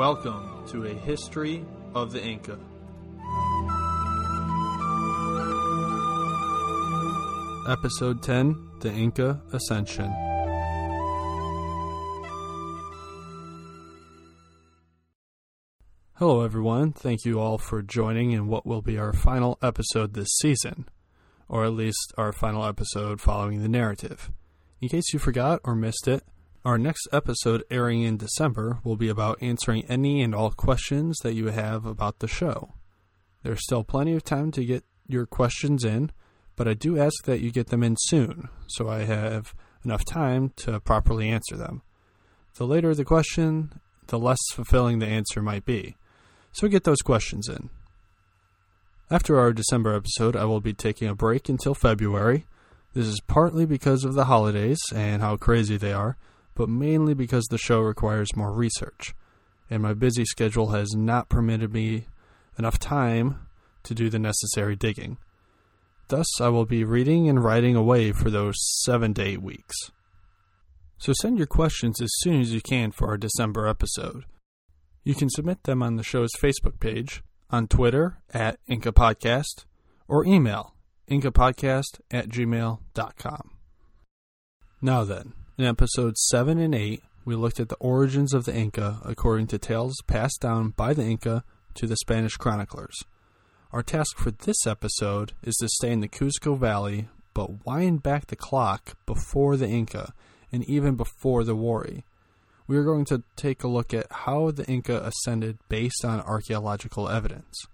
Welcome to a history of the Inca. Episode 10 The Inca Ascension. Hello, everyone. Thank you all for joining in what will be our final episode this season, or at least our final episode following the narrative. In case you forgot or missed it, our next episode, airing in December, will be about answering any and all questions that you have about the show. There's still plenty of time to get your questions in, but I do ask that you get them in soon so I have enough time to properly answer them. The later the question, the less fulfilling the answer might be. So get those questions in. After our December episode, I will be taking a break until February. This is partly because of the holidays and how crazy they are but mainly because the show requires more research, and my busy schedule has not permitted me enough time to do the necessary digging. Thus, I will be reading and writing away for those seven to eight weeks. So send your questions as soon as you can for our December episode. You can submit them on the show's Facebook page, on Twitter at Inca Podcast, or email incapodcast at gmail.com. Now then, in episodes 7 and 8, we looked at the origins of the Inca according to tales passed down by the Inca to the Spanish chroniclers. Our task for this episode is to stay in the Cuzco Valley, but wind back the clock before the Inca and even before the Wari. We are going to take a look at how the Inca ascended based on archaeological evidence.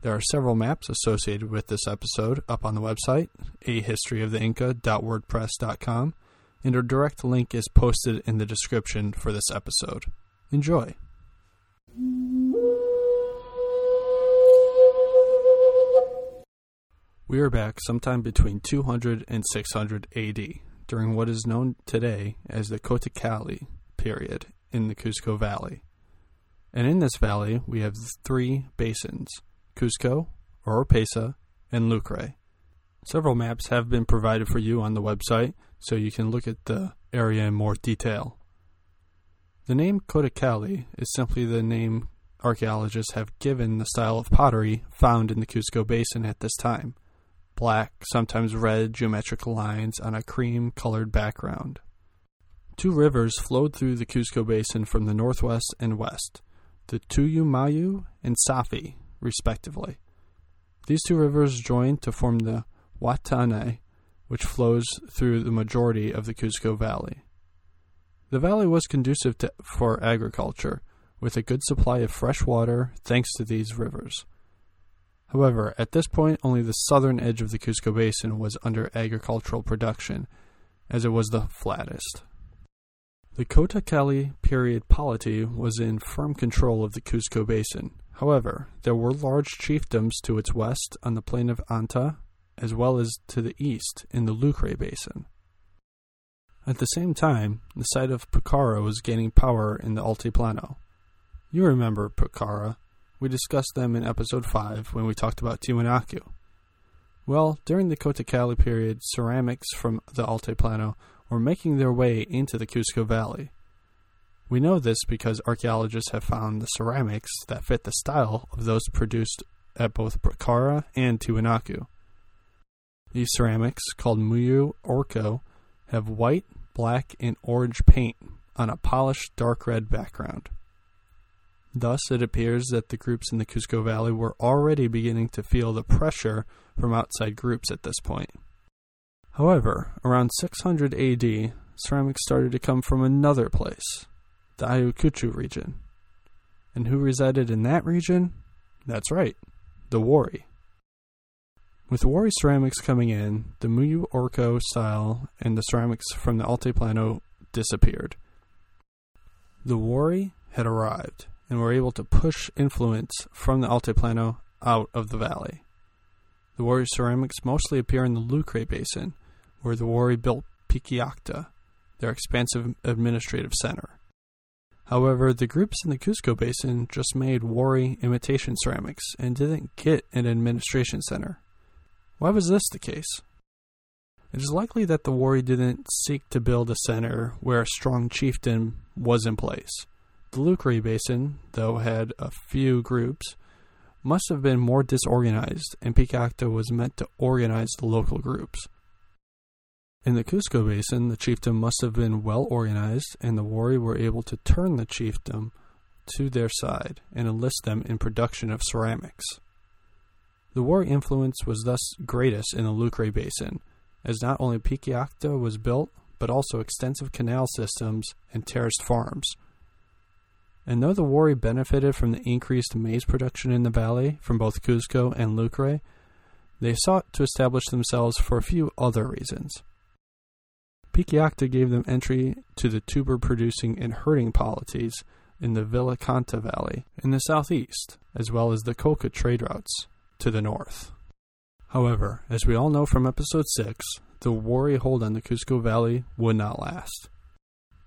There are several maps associated with this episode up on the website, ahistoryoftheinca.wordpress.com, and a direct link is posted in the description for this episode. Enjoy! We are back sometime between 200 and 600 AD, during what is known today as the Cotacali period in the Cusco Valley. And in this valley, we have three basins Cusco, Oropesa, and Lucre. Several maps have been provided for you on the website, so you can look at the area in more detail. The name Cotacali is simply the name archaeologists have given the style of pottery found in the Cusco Basin at this time black, sometimes red geometrical lines on a cream colored background. Two rivers flowed through the Cusco Basin from the northwest and west, the Tuyumayu and Safi, respectively. These two rivers joined to form the Huatanay, which flows through the majority of the Cusco Valley. The valley was conducive to, for agriculture, with a good supply of fresh water thanks to these rivers. However, at this point, only the southern edge of the Cusco Basin was under agricultural production, as it was the flattest. The Cotacali period polity was in firm control of the Cusco Basin. However, there were large chiefdoms to its west on the plain of Anta as well as to the east in the Lucre Basin. At the same time, the site of Pucara was gaining power in the Altiplano. You remember Pucara. We discussed them in episode 5 when we talked about Tiwanaku. Well, during the Cotacali period, ceramics from the Altiplano were making their way into the Cusco Valley. We know this because archaeologists have found the ceramics that fit the style of those produced at both Pucara and Tiwanaku. These ceramics, called Muyu Orco, have white, black, and orange paint on a polished dark red background. Thus, it appears that the groups in the Cusco Valley were already beginning to feel the pressure from outside groups at this point. However, around 600 AD, ceramics started to come from another place, the Ayacucho region. And who resided in that region? That's right, the Wari. With Wari ceramics coming in, the Muyu Orco style and the ceramics from the Altiplano disappeared. The Wari had arrived and were able to push influence from the Altiplano out of the valley. The Wari ceramics mostly appear in the Lucre Basin, where the Wari built Pikillacta, their expansive administrative center. However, the groups in the Cusco Basin just made Wari imitation ceramics and didn't get an administration center. Why was this the case? It is likely that the Wari didn't seek to build a center where a strong chieftain was in place, The Lucre Basin, though had a few groups, must have been more disorganized, and Pikillacta was meant to organize the local groups. In the Cusco Basin, the chiefdom must have been well organized, and the Wari were able to turn the chiefdom to their side and enlist them in production of ceramics. The Wari influence was thus greatest in the Lucre Basin, as not only Pikillacta was built, but also extensive canal systems and terraced farms. And though the Wari benefited from the increased maize production in the valley from both Cusco and Lucre, they sought to establish themselves for a few other reasons. Pikillacta gave them entry to the tuber producing and herding polities in the Vilcanota Valley in the southeast, as well as the coca trade routes to the north. However, as we all know from episode 6, the Wari hold on the Cusco Valley would not last.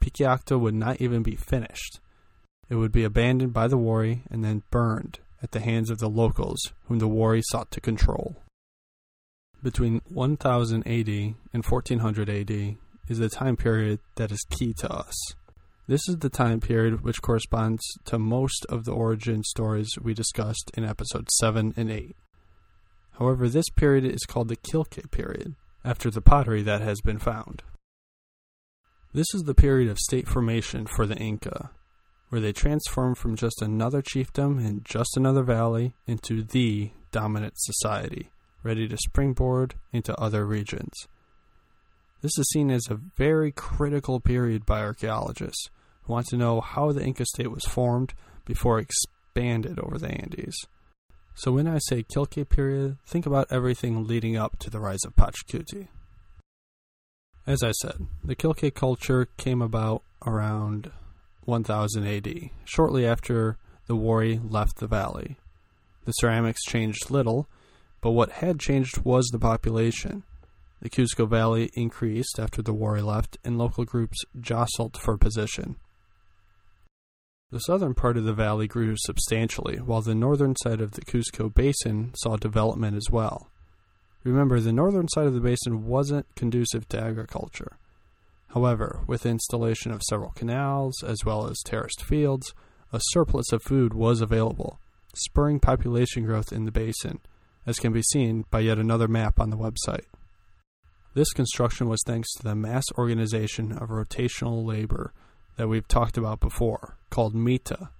Pikillacta would not even be finished. It would be abandoned by the Wari and then burned at the hands of the locals whom the Wari sought to control. Between 1000 AD and 1400 AD is the time period that is key to us. This is the time period which corresponds to most of the origin stories we discussed in episodes 7 and 8. However, this period is called the Killke period, after the pottery that has been found. This is the period of state formation for the Inca, where they transform from just another chiefdom in just another valley into the dominant society, ready to springboard into other regions. This is seen as a very critical period by archaeologists want to know how the Inca state was formed before it expanded over the Andes. So when I say Killke period, think about everything leading up to the rise of Pachacuti. As I said, the Killke culture came about around 1000 AD, shortly after the Wari left the valley. The ceramics changed little, but what had changed was the population. The Cusco Valley increased after the Wari left, and local groups jostled for position. The southern part of the valley grew substantially, while the northern side of the Cusco Basin saw development as well. Remember, the northern side of the basin wasn't conducive to agriculture. However, with installation of several canals, as well as terraced fields, a surplus of food was available, spurring population growth in the basin, as can be seen by yet another map on the website. This construction was thanks to the mass organization of rotational labor that we've talked about before, called Mita.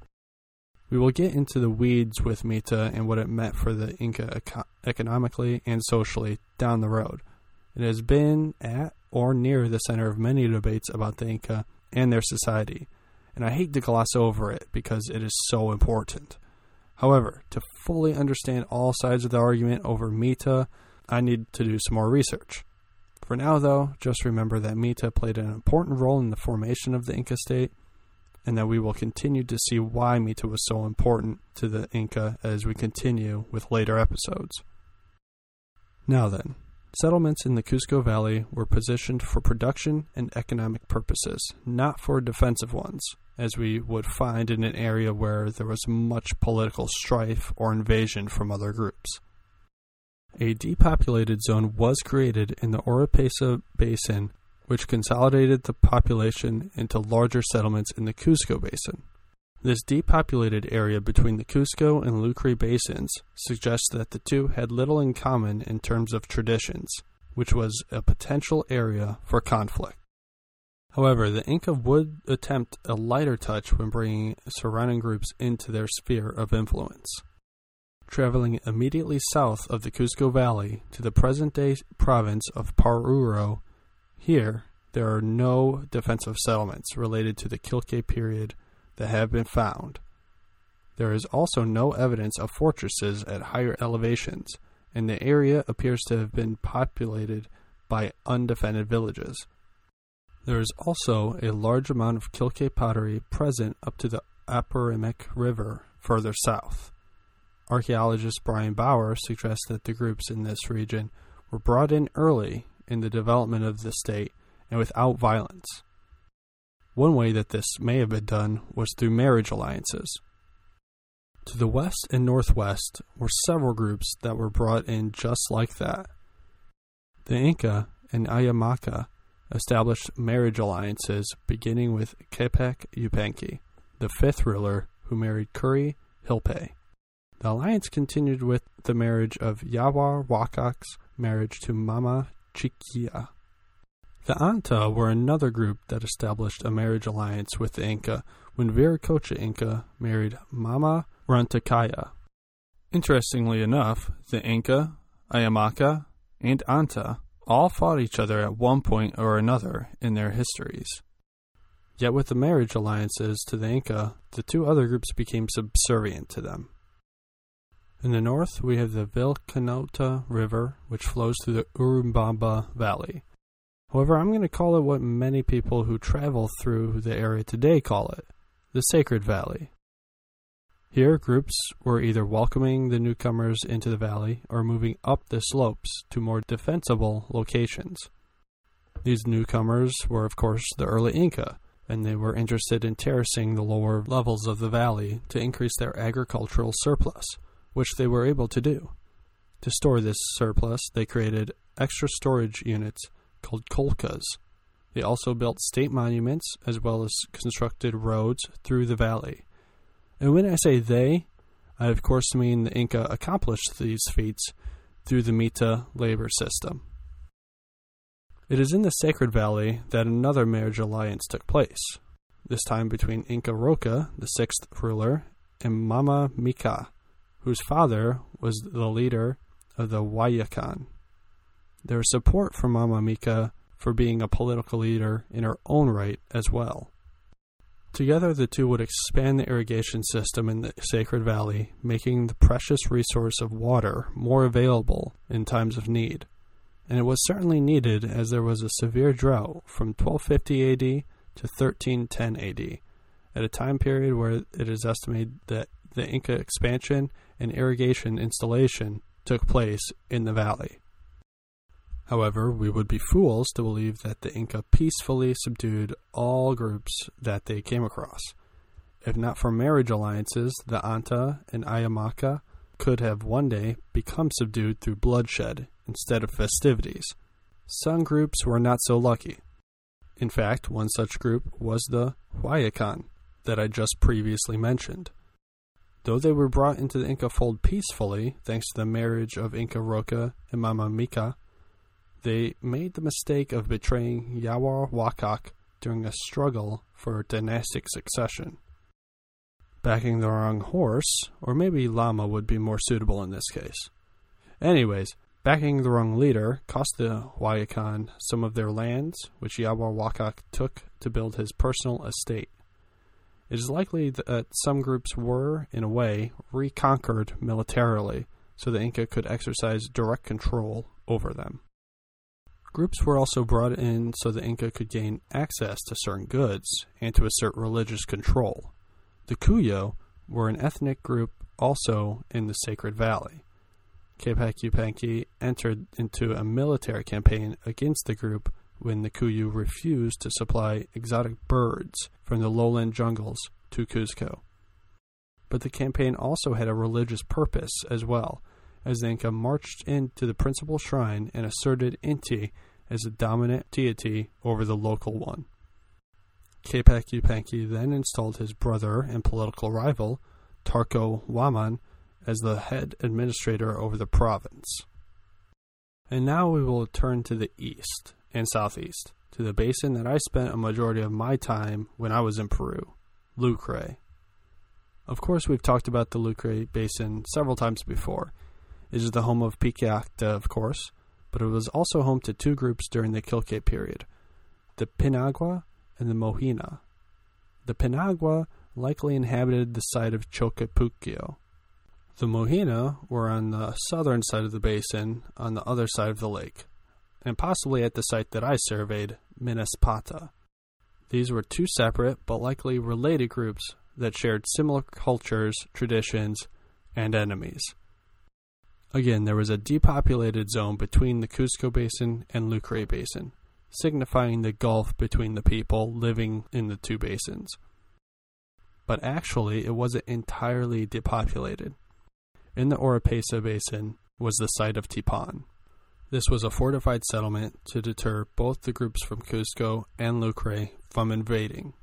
We will get into the weeds with Mita and what it meant for the Inca eco- economically and socially down the road. It has been at or near the center of many debates about the Inca and their society, and I hate to gloss over it because it is so important. However, to fully understand all sides of the argument over Mita, I need to do some more research. For now, though, just remember that Mita played an important role in the formation of the Inca state, and that we will continue to see why Mita was so important to the Inca as we continue with later episodes. Now then, settlements in the Cusco Valley were positioned for production and economic purposes, not for defensive ones, as we would find in an area where there was much political strife or invasion from other groups. A depopulated zone was created in the Oropesa Basin, which consolidated the population into larger settlements in the Cusco Basin. This depopulated area between the Cusco and Lucre basins suggests that the two had little in common in terms of traditions, which was a potential area for conflict. However, the Inca would attempt a lighter touch when bringing surrounding groups into their sphere of influence traveling immediately south of the Cusco Valley to the present day province of Paruro. Here, there are no defensive settlements related to the Killke period that have been found. There is also no evidence of fortresses at higher elevations, and the area appears to have been populated by undefended villages. There is also a large amount of Killke pottery present up to the Apurimac River further south. Archaeologist Brian Bauer suggests that the groups in this region were brought in early in the development of the state and without violence. One way that this may have been done was through marriage alliances. To the west and northwest were several groups that were brought in just like that. The Inca and Ayamaca established marriage alliances beginning with Capac Yupanqui, the fifth ruler, who married Kuri Hilpe. The alliance continued with the marriage of Yawar Wakak's marriage to Mama Chikia. The Anta were another group that established a marriage alliance with the Inca when Viracocha Inca married Mama Rantakaya. Interestingly enough, the Inca, Ayamaca, and Anta all fought each other at one point or another in their histories. Yet with the marriage alliances to the Inca, the two other groups became subservient to them. In the north, we have the Vilcanota River, which flows through the Urubamba Valley. However, I'm going to call it what many people who travel through the area today call it the Sacred Valley. Here, groups were either welcoming the newcomers into the valley or moving up the slopes to more defensible locations. These newcomers were, of course, the early Inca, and they were interested in terracing the lower levels of the valley to increase their agricultural surplus which they were able to do. To store this surplus, they created extra storage units called kolkas. They also built state monuments as well as constructed roads through the valley. And when I say they, I of course mean the Inca accomplished these feats through the Mita labor system. It is in the Sacred Valley that another marriage alliance took place, this time between Inca Roca, the sixth ruler, and Mama Mika, whose father was the leader of the Huayacan. There was support for Mama Mika for being a political leader in her own right as well. Together, the two would expand the irrigation system in the Sacred Valley, making the precious resource of water more available in times of need. And it was certainly needed as there was a severe drought from 1250 AD to 1310 AD, at a time period where it is estimated that the Inca expansion and irrigation installation took place in the valley. However, we would be fools to believe that the Inca peacefully subdued all groups that they came across. If not for marriage alliances, the Anta and Ayamaca could have one day become subdued through bloodshed instead of festivities. Some groups were not so lucky. In fact, one such group was the Huayacan that I just previously mentioned. Though they were brought into the Inca fold peacefully, thanks to the marriage of Inca Roca and Mama Mika, they made the mistake of betraying Yawar Wakak during a struggle for dynastic succession. Backing the wrong horse, or maybe llama would be more suitable in this case. Anyways, backing the wrong leader cost the Huayacan some of their lands, which Yawar Wakak took to build his personal estate. It is likely that uh, some groups were, in a way, reconquered militarily so the Inca could exercise direct control over them. Groups were also brought in so the Inca could gain access to certain goods and to assert religious control. The Cuyo were an ethnic group also in the Sacred Valley. Yupanqui entered into a military campaign against the group when the Cuyo refused to supply exotic birds from the lowland jungles to Cuzco. But the campaign also had a religious purpose as well, as the Inca marched into the principal shrine and asserted Inti as the dominant deity over the local one. Capac Yupanqui then installed his brother and political rival, Tarco Waman, as the head administrator over the province. And now we will turn to the east and southeast, to the basin that I spent a majority of my time when I was in Peru, Lucre. Of course, we've talked about the Lucre Basin several times before. It is the home of Pique of course, but it was also home to two groups during the Killke period the Pinagua and the Mohina. The Pinagua likely inhabited the site of Choquepuquio. The Mohina were on the southern side of the basin, on the other side of the lake and possibly at the site that I surveyed, Minaspata. These were two separate but likely related groups that shared similar cultures, traditions, and enemies. Again, there was a depopulated zone between the Cuzco Basin and Lucre Basin, signifying the gulf between the people living in the two basins. But actually, it wasn't entirely depopulated. In the Oropesa Basin was the site of Tipan. This was a fortified settlement to deter both the groups from Cuzco and Lucre from invading.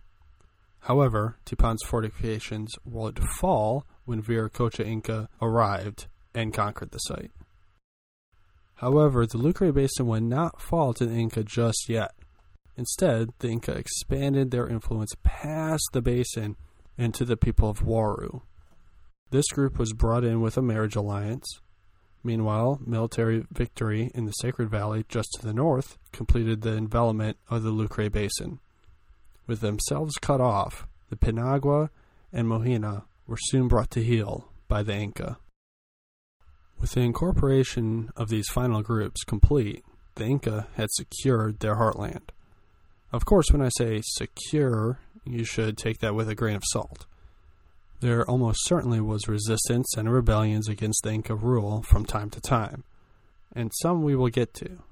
However, Tupan's fortifications would fall when Viracocha Inca arrived and conquered the site. However, the Lucre Basin would not fall to the Inca just yet. Instead, the Inca expanded their influence past the basin and to the people of Waru. This group was brought in with a marriage alliance. Meanwhile, military victory in the Sacred Valley just to the north completed the envelopment of the Lucre Basin. With themselves cut off, the Pinagua and Mohina were soon brought to heel by the Inca. With the incorporation of these final groups complete, the Inca had secured their heartland. Of course, when I say secure, you should take that with a grain of salt. There almost certainly was resistance and rebellions against the Inca rule from time to time, and some we will get to.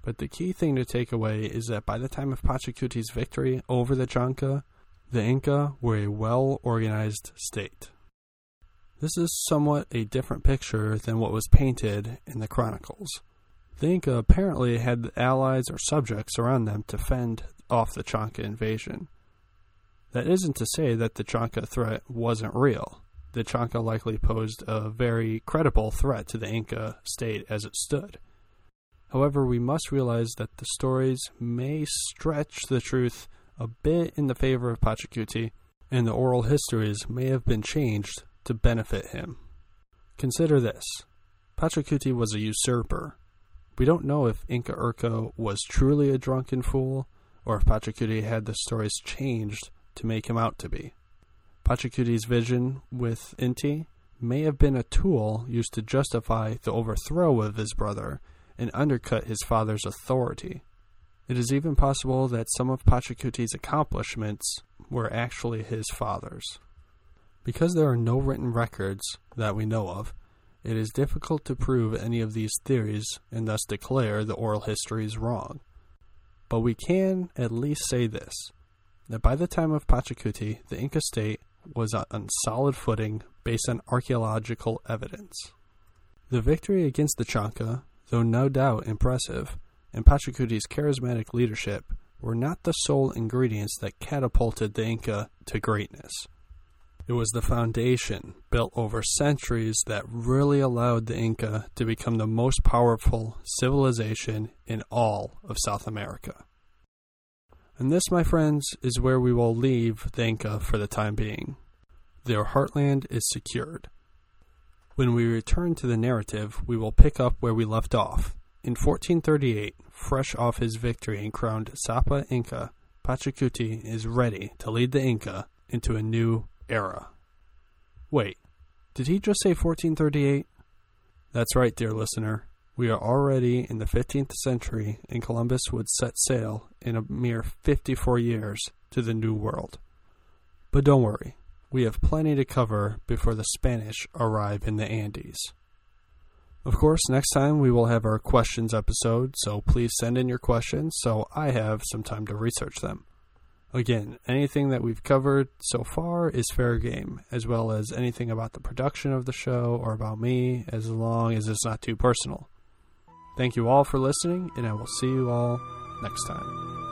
But the key thing to take away is that by the time of Pachacuti's victory over the Chanca, the Inca were a well organized state. This is somewhat a different picture than what was painted in the chronicles. The Inca apparently had allies or subjects around them to fend off the Chanca invasion. That isn't to say that the Chanca threat wasn't real. The Chanca likely posed a very credible threat to the Inca state as it stood. However, we must realize that the stories may stretch the truth a bit in the favor of Pachacuti, and the oral histories may have been changed to benefit him. Consider this Pachacuti was a usurper. We don't know if Inca Urco was truly a drunken fool, or if Pachacuti had the stories changed to make him out to be. Pachacuti's vision with Inti may have been a tool used to justify the overthrow of his brother and undercut his father's authority. It is even possible that some of Pachacuti's accomplishments were actually his father's. Because there are no written records that we know of, it is difficult to prove any of these theories and thus declare the oral histories wrong. But we can at least say this that by the time of Pachacuti, the Inca state was on solid footing based on archaeological evidence. The victory against the Chanca, though no doubt impressive, and Pachacuti's charismatic leadership were not the sole ingredients that catapulted the Inca to greatness. It was the foundation built over centuries that really allowed the Inca to become the most powerful civilization in all of South America. And this, my friends, is where we will leave the Inca for the time being. Their heartland is secured. When we return to the narrative, we will pick up where we left off. In 1438, fresh off his victory and crowned Sapa Inca, Pachacuti is ready to lead the Inca into a new era. Wait, did he just say 1438? That's right, dear listener. We are already in the 15th century, and Columbus would set sail in a mere 54 years to the New World. But don't worry, we have plenty to cover before the Spanish arrive in the Andes. Of course, next time we will have our questions episode, so please send in your questions so I have some time to research them. Again, anything that we've covered so far is fair game, as well as anything about the production of the show or about me, as long as it's not too personal. Thank you all for listening, and I will see you all next time.